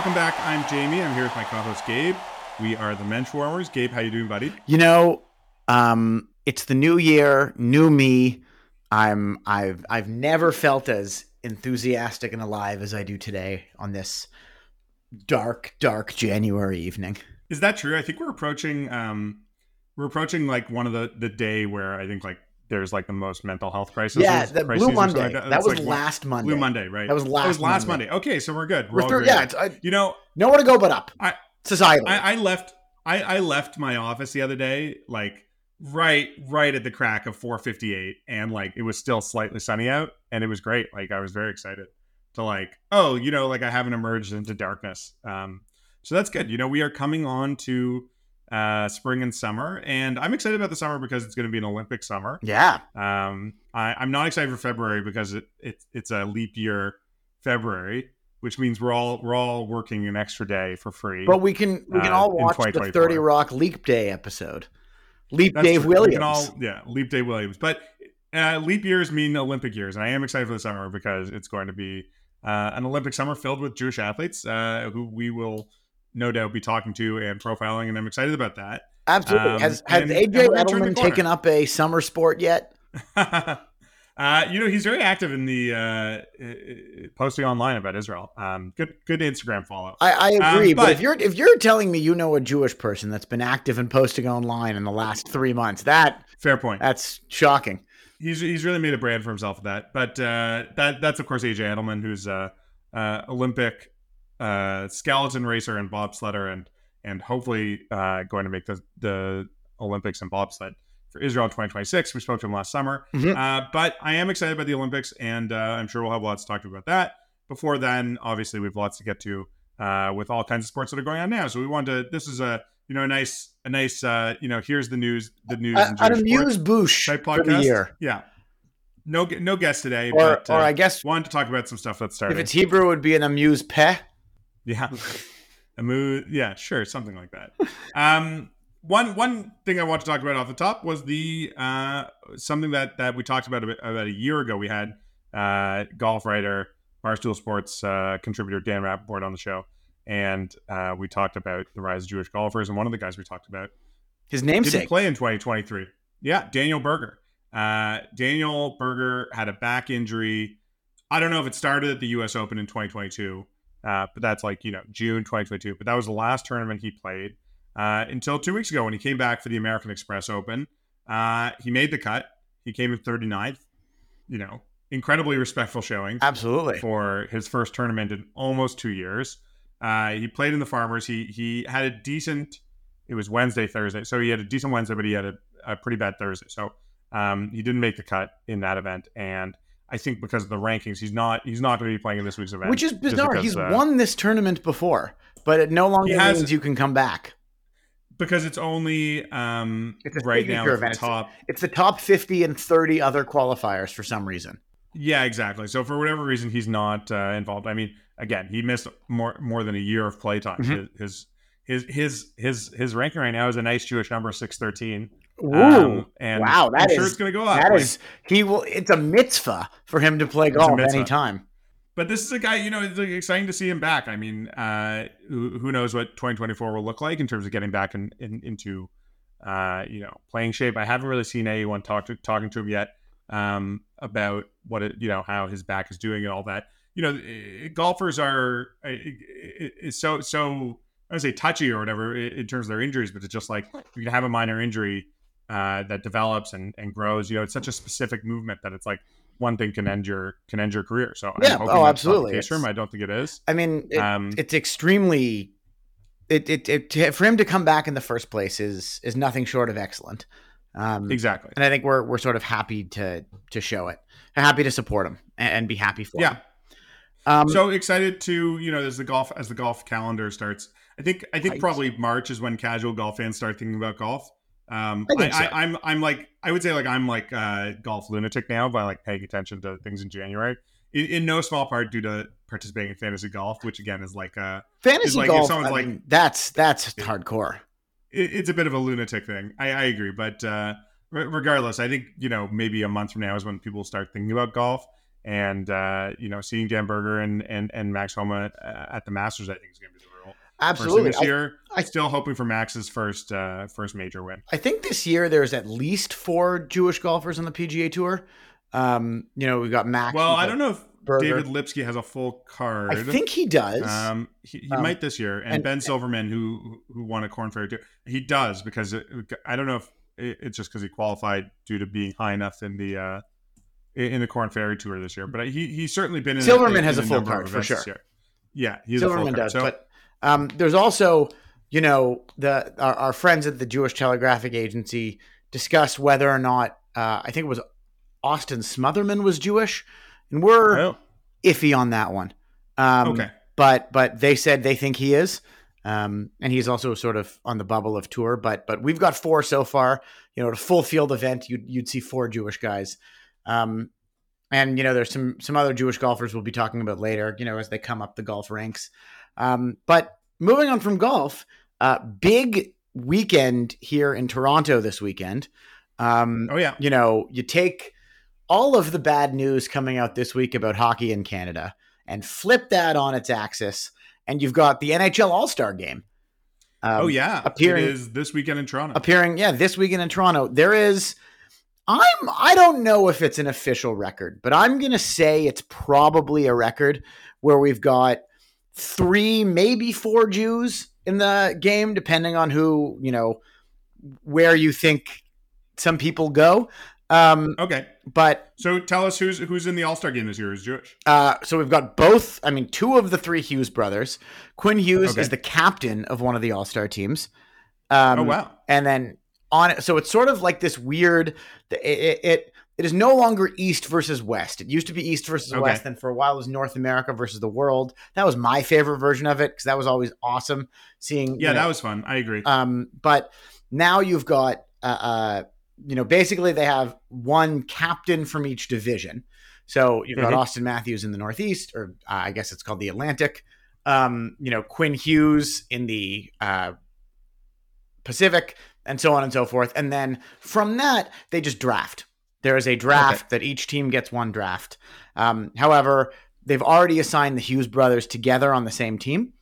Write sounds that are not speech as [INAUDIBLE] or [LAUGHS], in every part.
Welcome back. I'm Jamie. I'm here with my co-host Gabe. We are the Menschwarmers. Gabe, how you doing, buddy? You know, um, it's the new year, new me. I'm I've I've never felt as enthusiastic and alive as I do today on this dark, dark January evening. Is that true? I think we're approaching um we're approaching like one of the the day where I think like there's like the most mental health crisis. Yeah, the Blue Monday. like that, That's was like last Monday. Blue Monday, right? That was last That was last Monday. Monday. Okay, so we're good. We're We're through, yeah, it's, I, You know, nowhere to go but up. I- Societally. I, I left I, I left my office the other day like right right at the crack of 458 and like it was still slightly sunny out and it was great like i was very excited to like oh you know like i haven't emerged into darkness um so that's good you know we are coming on to uh spring and summer and i'm excited about the summer because it's going to be an olympic summer yeah. um I, i'm not excited for february because it, it it's a leap year february which means we're all we're all working an extra day for free But we can we can Uh, all watch the 2024. 30 Rock Leap Day episode. Leap That's Dave true. We Williams. can all, yeah, Leap Day Williams. But uh, leap years mean Olympic years, and I am excited for the summer because it's going to be uh, an Olympic summer filled with Jewish athletes uh, who we will no doubt be talking to and profiling, and I'm excited about that. Absolutely. Um, has has and- and AJ we're gonna turn the Edelman taken up a summer sport yet? [LAUGHS] uh, you know, he's very active in the uh, uh, posting online about Israel. Um, good, good Instagram follow. I, I Um, agree, but, but- if you're if you're telling me you know a Jewish person that's been active and posting online in the last three months, that Fair point. that's shocking. he's he's really made a brand for himself with that. But uh, that that's of course AJ Edelman, who's a uh, Olympic uh, skeleton racer and bobsledder, and and hopefully uh, going to make the the Olympics in bobsled for Israel 2026. We spoke to him last summer, Mhm. uh, but I am excited about the Olympics, and uh, I'm sure we'll have lots to talk about that. Before then, obviously, we have lots to get to uh, with all kinds of sports that are going on now. So we wanted to. This is a you know a nice a nice uh, you know here's the news the news in An amuse bouche type for the podcast. year, Yeah. No, no guest today, or but uh, or I guess wanted to talk about some stuff that's starting. if it's Hebrew, it would be an amuse peh. Yeah, [LAUGHS] a mood. Yeah, sure, something like that. Um, one one thing I want to talk about off the top was the uh something that that we talked about a bit, about a year ago. We had uh golf writer, Barstool Sports uh, contributor Dan Rapaport on the show, and uh, we talked about the rise of Jewish golfers. And one of the guys we talked about His namesake. play in 2023. Yeah, Daniel Berger. Uh, Daniel Berger had a back injury. I don't know if it started at the U.S. Open in 2022, uh, but that's like you know June 2022. But that was the last tournament he played uh, until two weeks ago when he came back for the American Express Open. Uh, he made the cut. He came in 39th. You know, incredibly respectful showing Absolutely. for his first tournament in almost two years. Uh, he played in the Farmers. He he had a decent. It was Wednesday, Thursday, so he had a decent Wednesday, but he had a, a pretty bad Thursday. So um, he didn't make the cut in that event, and I think because of the rankings, he's not he's not going to be playing in this week's event. Which is bizarre. because, He's uh, won this tournament before, but it no longer has- means you can come back. because it's only um, It's right now signature at the top. It's the top 50 and 30 other qualifiers for some reason. Yeah, exactly. So for whatever reason, he's not uh, involved. I mean, again, he missed more more than a year of playtime. Mhm. His, his his his his ranking right now is a nice Jewish number, six thirteen. Ooh. Um, and wow, that I'm sure is- it's going to go up. That Like, is he will it's a mitzvah for him to play golf anytime. but this is a guy. You know, it's like, exciting to see him back. I mean, uh, who, who knows what 2024 will look like in terms of getting back in, in into uh, you know playing shape. I haven't really seen anyone talk to, talking to him yet um, about what it, you know how his back is doing and all that. You know, eh, golfers are eh, eh, eh, so so. I would say touchy or whatever in terms of their injuries, but it's just like you can have a minor injury uh, that develops and, and grows. You know, it's such a specific movement that it's like one thing can end your can end your career. So Yeah, oh, that's not the absolutely. case. It's- I don't think it is. I mean, it, Um, it's extremely it, it, it for him to come back in the first place is is nothing short of excellent. Um, exactly. and I think we're we're sort of happy to to show it, happy to support him and, and be happy for Yeah. him. Um, so excited to you know as the golf as the golf calendar starts. I think I think Right. probably March is when casual golf fans start thinking about golf. Um, I I think so. I'm I'm like I would say like I'm like uh, golf lunatic now by like paying attention to things in January. In, in no small part due to participating in fantasy golf, which again is like a fantasy like if golf, someone's I like- mean, that's that's hardcore. it, it's a bit of a lunatic thing. I, I agree, but uh, re- regardless, I think you know maybe a month from now is when people start thinking about golf, and uh, you know, seeing Dan Berger and and and Max Homa uh, at the Masters, I think is going to be Absolutely. this year. I- I, still hoping for Max's first uh, first major win. I think this year there's at least four Jewish golfers on the PGA Tour. Um, you know, we've got Max. Well, I don't know if Berger. David Lipsky has a full card. I think he does. Um, he, he Um, might this year, and, and- Ben Silverman, who who won a Korn Ferry too, he does because it, I don't know if it, it's just because he qualified due to being high enough in the uh, in the Korn Ferry Tour this year. But he he's certainly been in Silverman in, has in a full card, for this sure. year. Yeah, he's a full Silverman card. does, So, but um, there's also, you know, the our, our friends at the Jewish Telegraphic Agency discussed whether or not uh, I think it was Austin Smotherman was Jewish, and we're oh, iffy on that one. Um, okay, but but they said they think he is, um, and he's also sort of on the bubble of tour. But but we've got four so far. You know, at a full field event, you'd you'd see four Jewish guys. Um, and you know, there's some some other Jewish golfers we'll be talking about later. You know, as they come up the golf ranks. Um, but moving on from golf, uh, big weekend here in Toronto this weekend. Um, oh yeah, you know, you take all of the bad news coming out this week about hockey in Canada and flip that on its axis, and you've got the NHL All Star Game. Um, oh yeah, appearing- it is this weekend in Toronto. appearing yeah this weekend in Toronto. There is, I'm I don't know if it's an official record, but I'm gonna say it's probably a record where we've got three, maybe four Jews in the game, depending on who you know where you think some people go. Um, okay, but so tell us who's who's in the All Star game this year? Is Jewish? Uh, so we've got both. I mean, two of the three Hughes brothers. Quinn Hughes Okay. is the captain of one of the All Star teams. Um, oh wow, And then on it, so it's sort of like this weird. It, it it it is no longer East versus West. It used to be East versus Okay. West, and for a while it was North America versus the world. That was my favorite version of it because that was always awesome seeing. yeah, you know, that was fun. I agree. um, but now you've got, uh, uh, you know, basically they have one captain from each division. So you've got Mhm. Auston Matthews in the Northeast, or uh, I guess it's called the Atlantic. Um, you know, Quinn Hughes in the uh, Pacific, and so on and so forth. And then from that, they just draft. There is a draft that each team gets one draft. Um, however, they've already assigned the Hughes brothers together on the same team.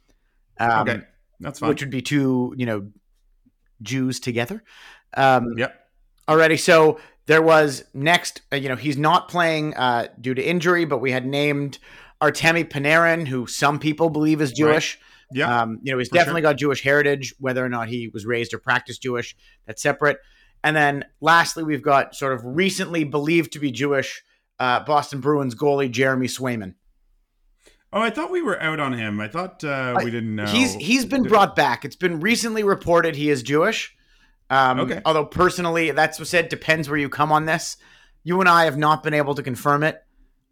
Um, okay, that's fun. which would be two, you know, Jews together. Um, yep. Already, so there was next. Uh, you know, he's not playing uh, due to injury, but we had named Artemi Panarin, who some people believe is Jewish. Yeah. Um, you know, he's definitely got Jewish heritage. Whether or not he was raised or practiced Jewish, that's separate. And then lastly, we've got sort of recently believed to be Jewish uh, Boston Bruins goalie Jeremy Swayman. oh, I thought we were out on him. I thought uh, we didn't know. He's he's been brought back. It's been recently reported he is Jewish. Um, Okay. Although personally, that's what said depends where you come on this. You and I have not been able to confirm it.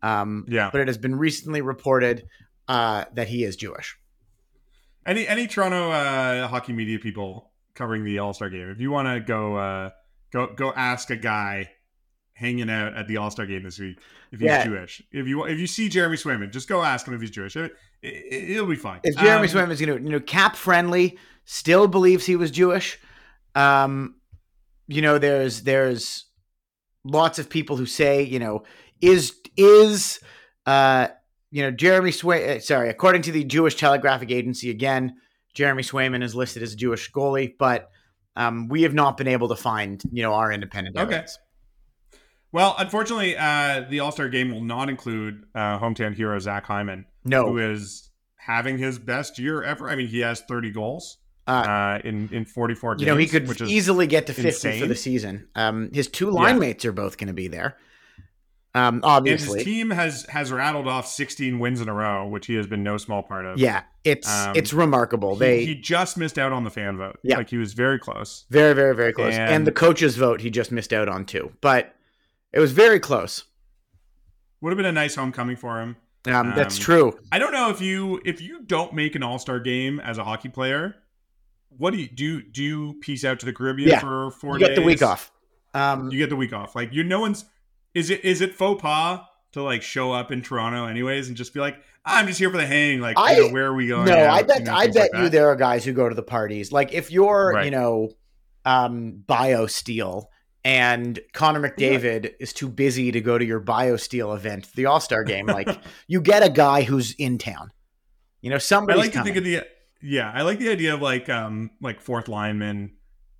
Um, Yeah. but it has been recently reported uh, that he is Jewish. Any any Toronto uh, hockey media people covering the All Star game? If you want to go uh, go go ask a guy hanging out at the All Star game this week if he's Yeah. Jewish. If you if you see Jeremy Swayman, just go ask him if he's Jewish. It, it, will be fine. If Jeremy Um, Swayman is going to, you know, cap friendly, still believes he was Jewish. Um, you know, there's there's lots of people who say, you know, is is uh, you know, Jeremy Sway. uh, Sorry, according to the Jewish Telegraphic Agency, again, Jeremy Swayman is listed as a Jewish goalie, but um, we have not been able to find, you know, our independent Okay. evidence. Well, unfortunately, uh, the All Star game will not include uh, hometown hero Zach Hyman, who No, is having his best year ever. I mean, he has 30 goals Uh, uh, in in 44 games. you know, he could easily get to 50 for the season. Um, his two Yeah. line mates are both going to be there. Um, And obviously, his team has has rattled off 16 wins in a row, which he has been no small part of. Yeah, it's Um, it's remarkable. He, They he just missed out on the fan vote. Yeah. like he was very close. very very very close, and, and- the coaches vote he just missed out on too. But it was very close. Would have been a nice homecoming for him. Um, that's true. I don't know if you if you don't make an All Star game as a hockey player, what do you do? Do you piece out to the Caribbean Yeah. for four You days? get the week off. Um, You get the week off. Like you, no one's. Is it is it faux pas to like show up in Toronto anyways and just be like, I'm just here for the hang. Like, I- you know, where are we going? no, out?" I bet You know, I bet like you there are guys who go to the parties. Like if you're Right. you know um, BioSteel and Connor [LAUGHS] McDavid is too busy to go to your BioSteel event, the All Star [LAUGHS] game. Like you get a guy who's in town. You know, somebody I like to think of the yeah, I like the idea of like um like fourth linemen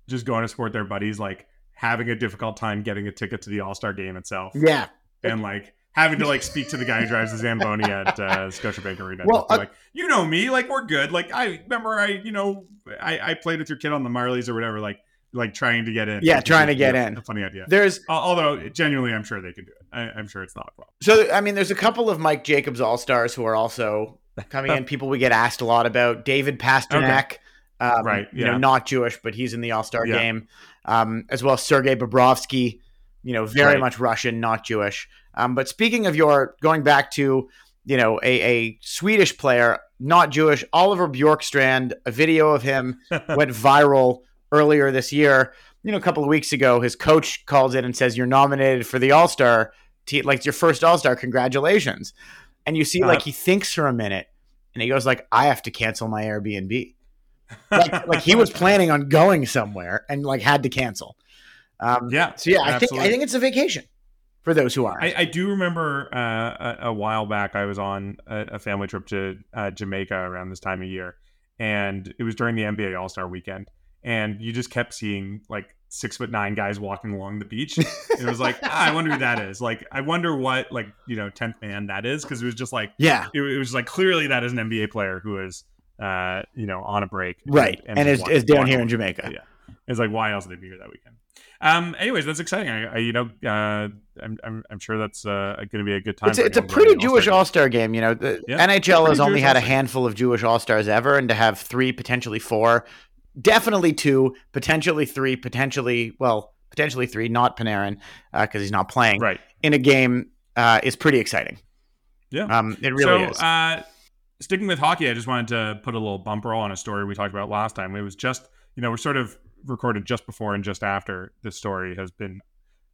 just going to support their buddies, like having a difficult time getting a ticket to the All Star game itself, yeah, and like having to like speak to the guy who drives the Zamboni at uh, Scotiabank Arena. Well, uh, like you know me, like we're good. Like I remember I you know I I played with your kid on the Marlies or whatever, like like trying to get in. Yeah, trying to get in. A funny idea. there's Although genuinely, I'm sure they can do it. I, I'm sure it's not a problem. so I mean, there's a couple of Mike Jacobs All Stars who are also coming in. [LAUGHS] People we get asked a lot about. David Pastrnak, um, Right, You know, not Jewish, but he's in the All Star Yeah. game. Um, as well, as Sergei Bobrovsky. You know, very Right. much Russian, not Jewish. Um, but speaking of your going back to, you know, a, a Swedish player, not Jewish, Oliver Bjorkstrand. A video of him [LAUGHS] went viral earlier this year. You know, a couple of weeks ago, his coach calls in and says, "You're nominated for the All Star, te- like it's your first All Star. Congratulations!" And you see, like Uh, he thinks for a minute, and he goes, "Like I have to cancel my Airbnb." Like, like he was planning on going somewhere and like had to cancel. Um, yeah. so yeah, I think I think it's a vacation for those who aren't. I, I do remember uh, a, a while back I was on a, a family trip to uh, Jamaica around this time of year, and it was during the NBA All Star Weekend, and you just kept seeing like six foot nine guys walking along the beach. it was like ah, I wonder who that is. Like I wonder what like you know tenth man that is because it was just like yeah, it, it was like clearly that is an NBA player who is uh you know on a break right, and, just is, walk- is down here in. Jamaica. Yeah. It's like why else would they be here that weekend? Um. Anyways, that's exciting. I, I you know, uh, I'm, I'm, I'm sure that's uh, going to be a good time. It's a, it's a pretty Jewish All-Star All game. You know, the Yeah, NHL has only Jewish had a All-Star. handful of Jewish All Stars ever, and to have three, potentially four, definitely two, potentially three, potentially well, potentially three, not Panarin because he's not playing Right. in a game uh, is pretty exciting. Yeah. Um, it really so, is. Sticking with hockey, I just wanted to put a little bumper on a story we talked about last time. It was just, you know, we're sort of recorded just before and just after this story has been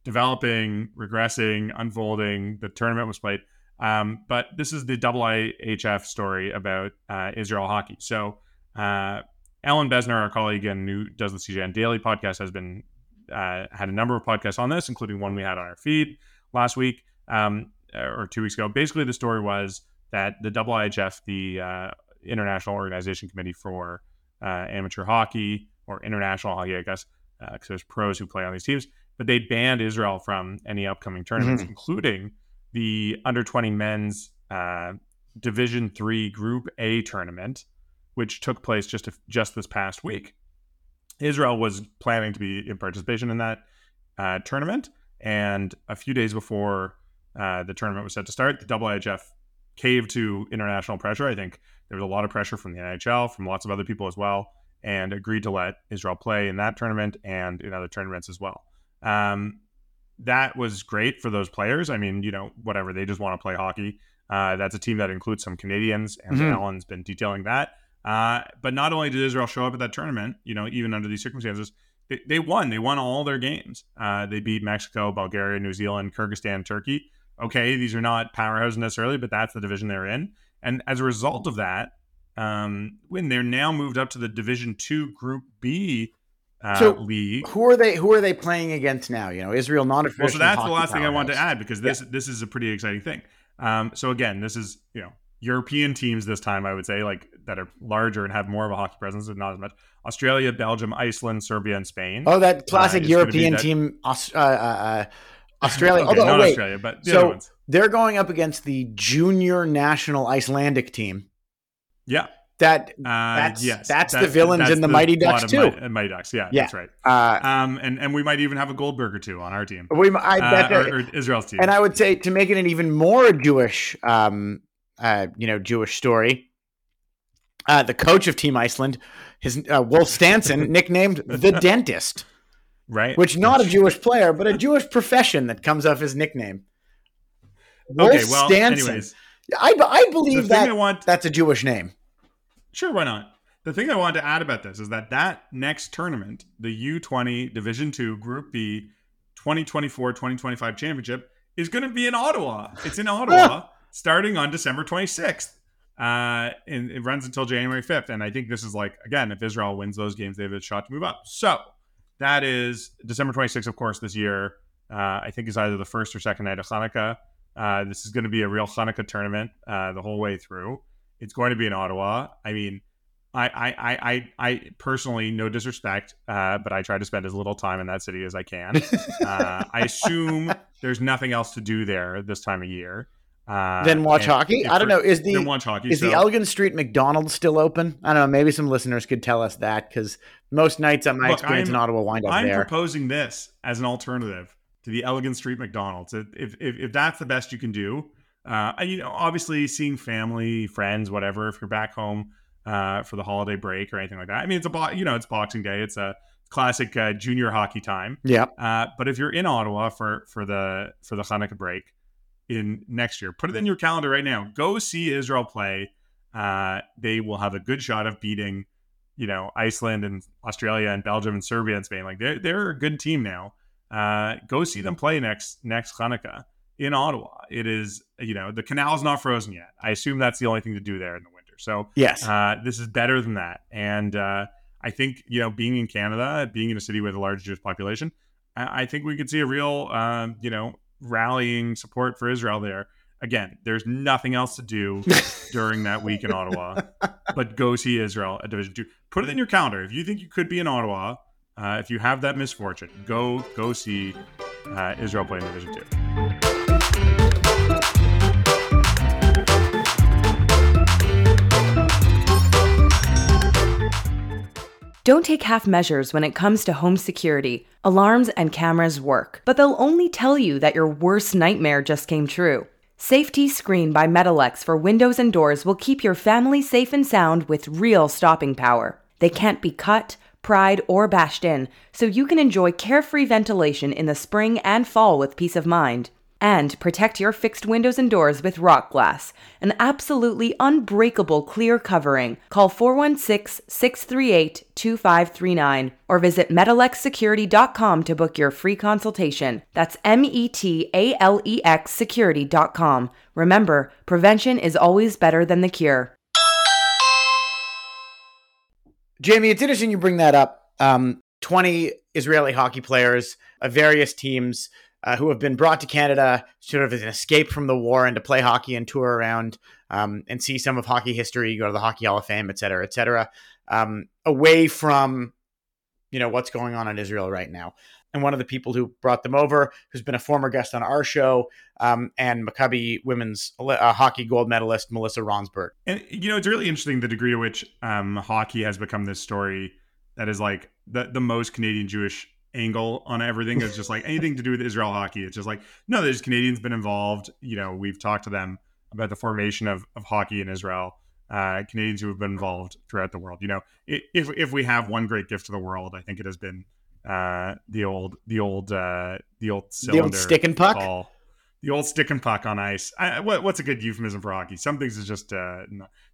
developing, regressing, unfolding. The tournament was played. Um, but this is the IIHF story about uh, Israel hockey. So, uh, Ellin Bessner, our colleague and who does the CJN Daily podcast, has been uh, had a number of podcasts on this, including one we had on our feed last week um, or two weeks ago. Basically, the story was that the IIHF, the uh, International Organization Committee for uh, Amateur Hockey or International Hockey, I guess, because there's pros who play on these teams, but they banned Israel from any upcoming tournaments, including the under 20 men's uh, Division Three Group A tournament, which took place just a, just this past week. Israel was planning to be in participation in that uh, tournament, and a few days before uh, the tournament was set to start, the IIHF caved to international pressure. I think there was a lot of pressure from the NHL, from lots of other people as well, and agreed to let Israel play in that tournament and in other tournaments as well. Um, that was great for those players. I mean, you know, whatever they just want to play hockey. Uh, that's a team that includes some Canadians, and Mhm. Ellin's been detailing that. Uh, but not only did Israel show up at that tournament, you know, even under these circumstances, they, they won. They won all their games. Uh, they beat Mexico, Bulgaria, New Zealand, Kyrgyzstan, Turkey. Okay, these are not powerhouses necessarily, but that's the division they're in. And as a result of that, um, when they're now moved up to the Division Two Group B uh, So, league, who are they? Who are they playing against now? You know, Israel not official. well, so that's the last thing I want to add because this this is a pretty exciting thing. Um, so again, this is you know European teams this time I would say like that are larger and have more of a hockey presence and not as much. Australia, Belgium, Iceland, Serbia, and Spain. Oh, that classic it's European that- team, uh, uh, uh, Australia. okay, Although, not wait, Australia, but the So- other ones. they're going up against the junior national Icelandic team. Yeah, That uh, That's- yes, that's the villains in the Mighty Ducks, too. Mi- uh, Mighty Ducks, yeah, Yeah. that's right. uh, Um, and and we might even have a Goldberg or two on our team, we, I bet uh, or, or Israel's team. and I would say to make it an even more Jewish, um, uh, you know, Jewish story. Uh, the coach of Team Iceland, his uh, Wolf Stansson, [LAUGHS] nicknamed the Dentist, right? which not a Jewish player, but a Jewish profession that comes off his nickname. Wolf okay, well, Stansson. anyways, I, I believe that I want that's a Jewish name. Sure, why not? The thing I wanted to add about this is that that next tournament, the U20 Division 2 Group B 2024-2025 championship is going to be in Ottawa. It's in Ottawa [LAUGHS] starting on December 26th. Uh, and it runs until January 5th. And I think this is like, again, if Israel wins those games, they have a shot to move up. So that is December 26th, of course, this year. Uh, I think is either the first or second night of Hanukkah. Uh, this is going to be a real Hanukkah tournament uh, the whole way through. It's going to be in Ottawa. I mean, I, I, I, I personally, no disrespect, uh, but I try to spend as little time in that city as I can. [LAUGHS] uh, I assume there's nothing else to do there this time of year. Uh, then watch hockey. I don't know. Is the watch hockey, is so. the Elgin Street McDonald's still open? I don't know. Maybe some listeners could tell us that because most nights at my Look, experience I'm, in Ottawa wind up I'm there. I'm proposing this as an alternative to the Elgin Street McDonald's. If if, if that's the best you can do, uh, and, you know, obviously seeing family, friends, whatever. If you're back home uh, for the holiday break or anything like that, I mean, it's a bo- you know, it's Boxing Day. It's a classic uh, junior hockey time. Yeah. Uh, but if you're in Ottawa for for the for the Hanukkah break in next year. Put it in your calendar right now. Go see Israel play. Uh, they will have a good shot of beating, you know, Iceland and Australia and Belgium and Serbia and Spain. Like they're they're a good team now. Uh, go see them play next next Hanukkah in Ottawa. It is you know the canal is not frozen yet. I assume that's the only thing to do there in the winter. So yes, uh, this is better than that. And uh, I think you know being in Canada, being in a city with a large Jewish population, I, I think we could see a real um, you know rallying support for Israel there. Again, there's nothing else to do [LAUGHS] during that week in Ottawa, but go see Israel at Division Two. Put it in your calendar. If you think you could be in Ottawa, uh, if you have that misfortune, go go see uh, Israel play in Division Two. Don't take half measures when it comes to home security. Alarms and cameras work, but they'll only tell you that your worst nightmare just came true. Safety Screen by Metalex for windows and doors will keep your family safe and sound with real stopping power. They can't be cut, pried, or bashed in, so you can enjoy carefree ventilation in the spring and fall with peace of mind. And protect your fixed windows and doors with rock glass, an absolutely unbreakable clear covering. Call 416 638 2539 or visit metalexsecurity.com to book your free consultation. That's M E T A L E X security.com. Remember, prevention is always better than the cure. Jamie, it's interesting you bring that up. Um, 20 Israeli hockey players of various teams uh, who have been brought to Canada sort of as an escape from the war and to play hockey and tour around um, and see some of hockey history, go to the Hockey Hall of Fame, et cetera, et cetera, um, away from you know what's going on in Israel right now. And one of the people who brought them over, who's been a former guest on our show, um, and Maccabi women's uh, hockey gold medalist Melissa Ronsberg. And you know, it's really interesting the degree to which um, hockey has become this story that is like the the most Canadian Jewish angle on everything is just like anything to do with Israel hockey. It's just like, no, there's Canadians been involved. You know, we've talked to them about the formation of, of hockey in Israel. Uh, Canadians who have been involved throughout the world. You know, if if we have one great gift to the world, I think it has been uh, the old the old uh, the old cylinder, the old stick and puck. Ball. The old stick and puck on ice. I, what, what's a good euphemism for hockey? Some things is just uh,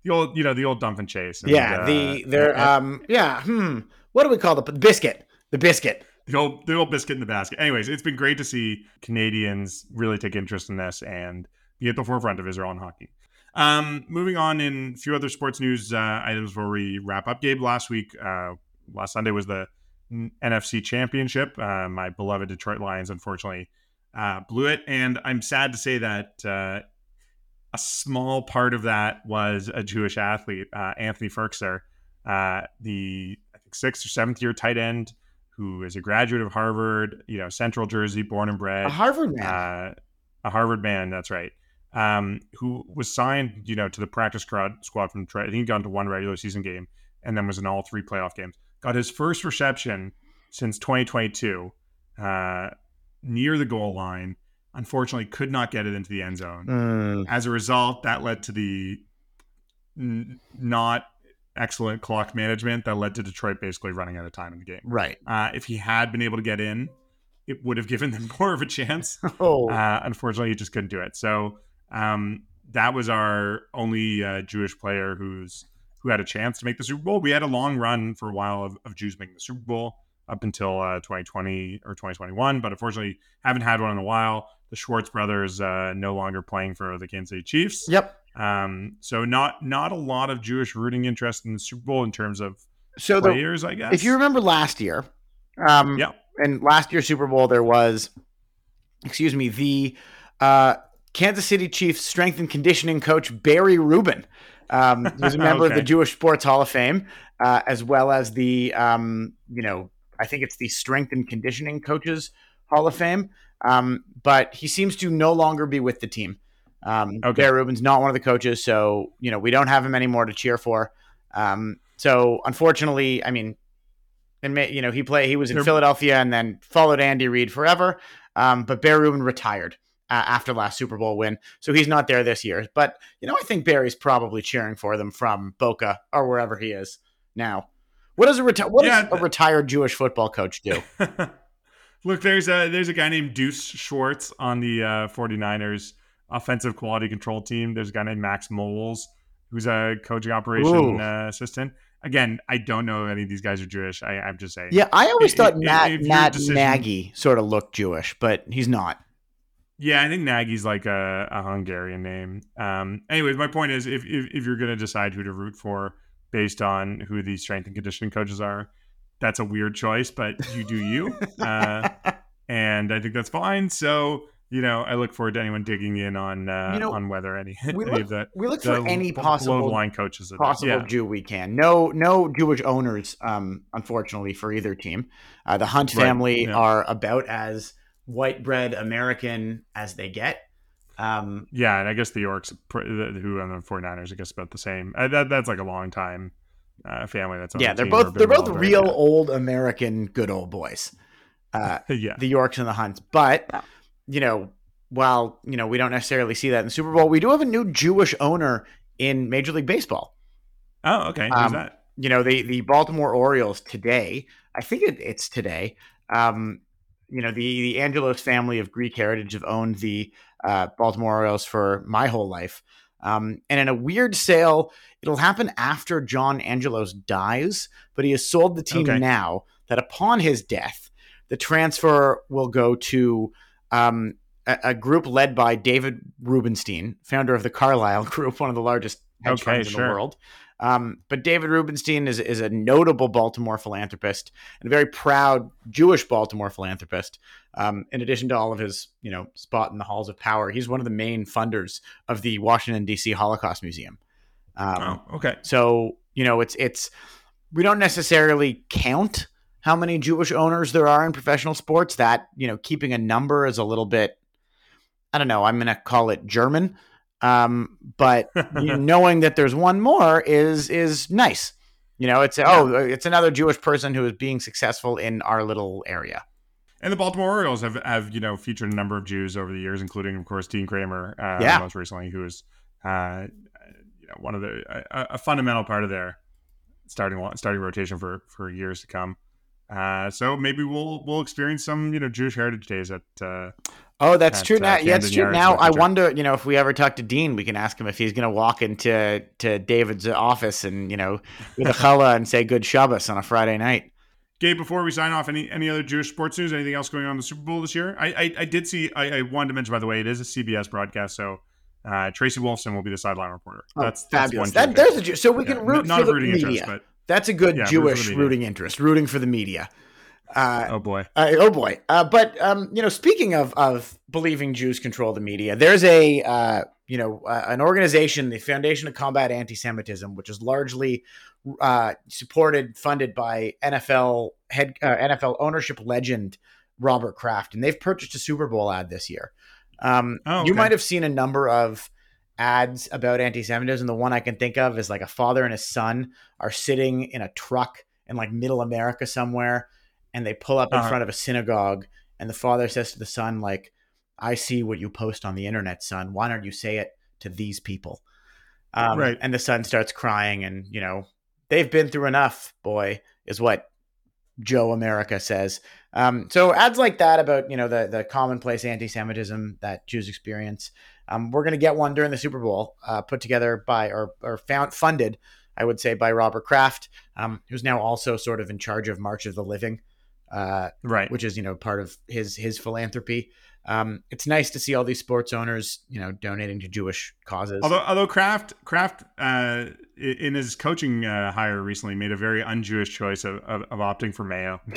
the old, you know, the old dump and chase. And, yeah, the uh, they're um, yeah. Hmm. What do we call the biscuit? The biscuit the old the old biscuit in the basket. Anyways, it's been great to see Canadians really take interest in this and be at the forefront of Israel and hockey. Um, moving on in a few other sports news uh, items before we wrap up. Gabe, last week, uh, last Sunday was the NFC Championship. Uh, my beloved Detroit Lions, unfortunately, uh, blew it, and I'm sad to say that uh, a small part of that was a Jewish athlete, uh, Anthony Firkser, the I think sixth or seventh year tight end who is a graduate of Harvard, you know, Central Jersey, born and bred. A Harvard man. Uh, a Harvard man, that's right. Um, who was signed, you know, to the practice squad, squad from Detroit. I think he got into one regular season game and then was in all three playoff games. Got his first reception since 2022 uh, near the goal line. Unfortunately, could not get it into the end zone. Mm. As a result, that led to the n- not excellent clock management that led to Detroit basically running out of time in the game. Right. Uh, if he had been able to get in, it would have given them [LAUGHS] more of a chance. [LAUGHS] Oh. Uh, unfortunately, he just couldn't do it. So um, that was our only uh, Jewish player who's who had a chance to make the Super Bowl. We had a long run for a while of, of Jews making the Super Bowl up until uh, 2020 or 2021, but unfortunately haven't had one in a while. The Schwartz brothers uh, no longer playing for the Kansas City Chiefs. Yep. Um, so not not a lot of Jewish rooting interest in the Super Bowl in terms of so players, the, I guess. If you remember last year, Um, Yeah. And last year's Super Bowl, there was, excuse me, the uh, Kansas City Chiefs strength and conditioning coach Barry Rubin. Um, [LAUGHS] was a member of the Jewish Sports Hall of Fame, uh, as well as the, um, you know, I think it's the Strength and Conditioning Coaches Hall of Fame. Um, but he seems to no longer be with the team. Um, Okay. Barry Rubin's not one of the coaches, so you know we don't have him anymore to cheer for. Um, so unfortunately, I mean, and may, you know he play he was in They're- Philadelphia and then followed Andy Reid forever. Um, but Barry Rubin retired uh, after last Super Bowl win, so he's not there this year. But you know I think Barry's probably cheering for them from Boca or wherever he is now. What does a reti- what Yeah, does a retired Jewish football coach do? [LAUGHS] Look, there's a there's a guy named Deuce Schwartz on the uh, 49ers offensive quality control team. There's a guy named Max Moles who's a coaching operation uh, assistant. Again, I don't know if any of these guys are Jewish. I, I'm just saying. Yeah, I always I- thought i- Matt if Matt decision- Nagy sort of looked Jewish, but he's not. Yeah, I think Nagy's like a, a Hungarian name. Um, anyways, my point is, if if, if you're going to decide who to root for based on who the strength and conditioning coaches are, that's a weird choice, but you do you, uh, [LAUGHS] and I think that's fine. So you know, I look forward to anyone digging in on uh, You know, on whether any, [LAUGHS] we any look, of the we look the for any possible the line coaches. Of possible Yeah. Jew we can. No, no Jewish owners, um, unfortunately for either team. Uh, the Hunt Right, family yeah. are about as white bread American as they get. Um, Yeah, and I guess the Yorks, the- who on the 49ers, I guess about the same. Uh, that that's like a long time uh, family. That's on yeah, the they're both they're both real right? old American good old boys. Uh, [LAUGHS] yeah. the Yorks and the Hunts. But you know, while you know we don't necessarily see that in the Super Bowl, we do have a new Jewish owner in Major League Baseball. Oh, okay. Who's Um, that? you know the the Baltimore Orioles today. I think it, it's today. Um, you know the the Angelos family of Greek heritage have owned the uh, Baltimore Orioles for my whole life. Um, and in a weird sale, it'll happen after John Angelos dies, but he has sold the team Okay. now. That upon his death, the transfer will go to um, a, a group led by David Rubenstein, founder of the Carlyle [LAUGHS] Group, one of the largest hedge Okay, funds in sure. the world. Um, but David Rubenstein is, is a notable Baltimore philanthropist and a very proud Jewish Baltimore philanthropist. Um, in addition to all of his, you know, spot in the halls of power, he's one of the main funders of the Washington D.C. Holocaust Museum. Um, oh, okay. so you know, it's it's we don't necessarily count how many Jewish owners there are in professional sports. That you know, keeping a number is a little bit. I don't know. I'm going to call it German, um, but you know, [LAUGHS] knowing that there's one more is is nice. You know, it's oh, it's another Jewish person who is being successful in our little area. And the Baltimore Orioles have, have you know featured a number of Jews over the years, including of course Dean Kremer, uh, Yeah. most recently, who is uh, you know one of the a, a fundamental part of their starting starting rotation for for years to come. Uh, so maybe we'll we'll experience some you know Jewish Heritage Days at uh, Oh, that's At, true. uh, Now, yeah, it's Camden true. Now, I wonder, you know, if we ever talk to Dean, we can ask him if he's going to walk into to David's office and you know with a challah and say "Good Shabbos" on a Friday night. Gabe, before we sign off, any any other Jewish sports news? Anything else going on in the Super Bowl this year? I I, I did see. I, I wanted to mention, by the way, it is a CBS broadcast, so uh, Tracy Wolfson will be the sideline reporter. Oh, that's fabulous. That's one That, there's a so we Yeah, can root n- not for a the rooting media. interest, but That's a good Yeah, root for the Jewish rooting interest. Rooting for the media. Uh, oh boy. Uh, oh boy! Uh, but um, you know, speaking of of believing Jews control the media, there's a uh, you know uh, an organization, the Foundation to Combat Anti-Semitism, which is largely uh, supported, funded by NFL head uh, NFL ownership legend Robert Kraft, and they've purchased a Super Bowl ad this year. Um, Oh, You might have seen a number of ads about anti-Semitism. The one I can think of is like a father and his son are sitting in a truck in like middle America somewhere, and they pull up in Uh-huh. front of a synagogue, and the father says to the son, like, I see what you post on the internet, son. Why don't you say it to these people? Um, Right. And the son starts crying, and you know, they've been through enough, boy, is what Joe America says. Um, so ads like that about you know the the commonplace anti-Semitism that Jews experience. Um, we're going to get one during the Super Bowl, uh, put together by or or found funded, I would say, by Robert Kraft, um, who's now also sort of in charge of March of the Living, uh, Right. which is you know part of his his philanthropy. Um, it's nice to see all these sports owners, you know, donating to Jewish causes. Although, although Kraft, Kraft, uh, in his coaching uh, hire recently, made a very un-Jewish choice of, of, of opting for Mayo. [LAUGHS]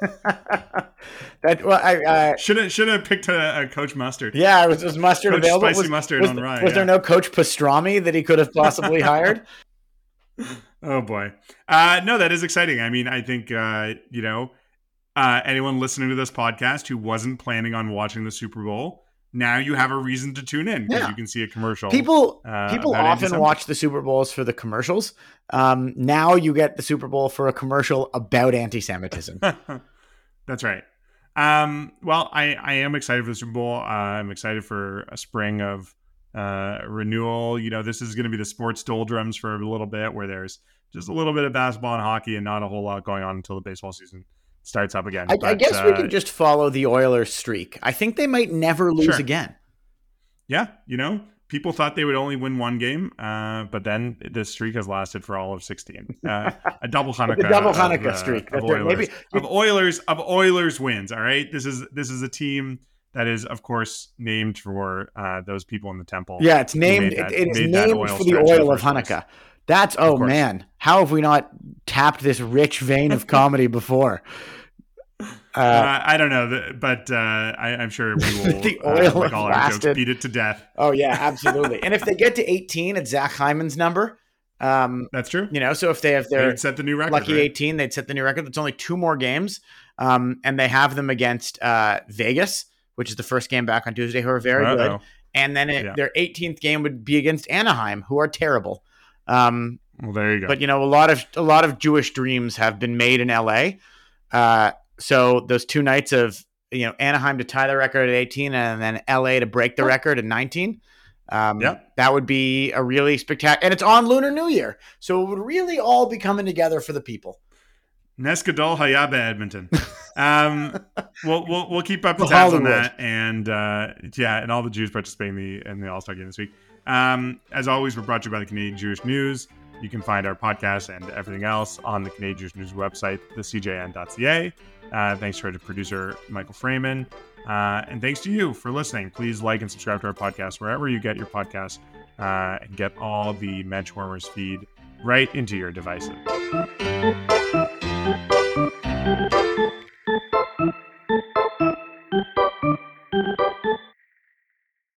[LAUGHS] that well, I uh, should have should have picked a, a, coach mustard. Yeah, was, was mustard coach available? Spicy was, mustard was, on rye. Was yeah. there no coach pastrami that he could have possibly [LAUGHS] hired? oh boy, uh, no, that is exciting. I mean, I think uh, you know uh, anyone listening to this podcast who wasn't planning on watching the Super Bowl now you have a reason to tune in because yeah. you can see a commercial. People uh, people often watch the Super Bowls for the commercials. Um, now you get the Super Bowl for a commercial about anti-Semitism. [LAUGHS] That's right. Um, well, I, I am excited for the Super Bowl. Uh, I'm excited for a spring of uh, renewal. You know, this is going to be the sports doldrums for a little bit, where there's just a little bit of basketball and hockey, and not a whole lot going on until the baseball season starts up again. I, but, I guess uh, we can just follow the Oilers streak. I think they might never lose Sure. again. yeah, you know, people thought they would only win one game, uh, but then this streak has lasted for all of 16. Uh, a double [LAUGHS] Hanukkah, A double of, Hanukkah uh, streak. of Oilers, maybe- of Oilers of Oilers wins. All right, this is this is a team that is, of course, named for uh, those people in the temple. Yeah, it's named. that- it, it is named for the the oil of Hanukkah. Hanukkah. That's oh man, how have we not tapped this rich vein of [LAUGHS] comedy before? Uh, Uh, I don't know, but uh, I, I'm sure we [LAUGHS] will. The uh, oil like all our lasted. jokes, beat it to death. oh yeah, [LAUGHS] absolutely. and if they get to eighteen, it's Zach Hyman's number. Um, That's true. you know, so if they have their They'd set the new record. lucky right? 18 they'd set the new record that's only two more games um, and they have them against uh, vegas which is the first game back on tuesday who are very good Uh-oh. and then it, Yeah. their 18th game would be against anaheim who are terrible um, Well, there you go. but you know a lot of a lot of jewish dreams have been made in la uh, so those two nights of you know anaheim to tie the record at 18 and then la to break the record at 19 um, Yeah. that would be a really spectacular and it's on lunar new year so it would really all be coming together for the people Neskadol Hayaba Edmonton. [LAUGHS] Um, we'll, we'll we'll keep up the The tabs on that, and uh, yeah, and all the Jews participating in the in the All Star game this week. Um, as always, we're brought to you by the Canadian Jewish News. You can find our podcast and everything else on the Canadian Jewish News website, thecjn.ca. Uh, thanks to our producer, Michael Fraiman. Uh, and thanks to you for listening. Please like and subscribe to our podcast wherever you get your podcasts uh, and get all the Menschwarmers feed right into your devices.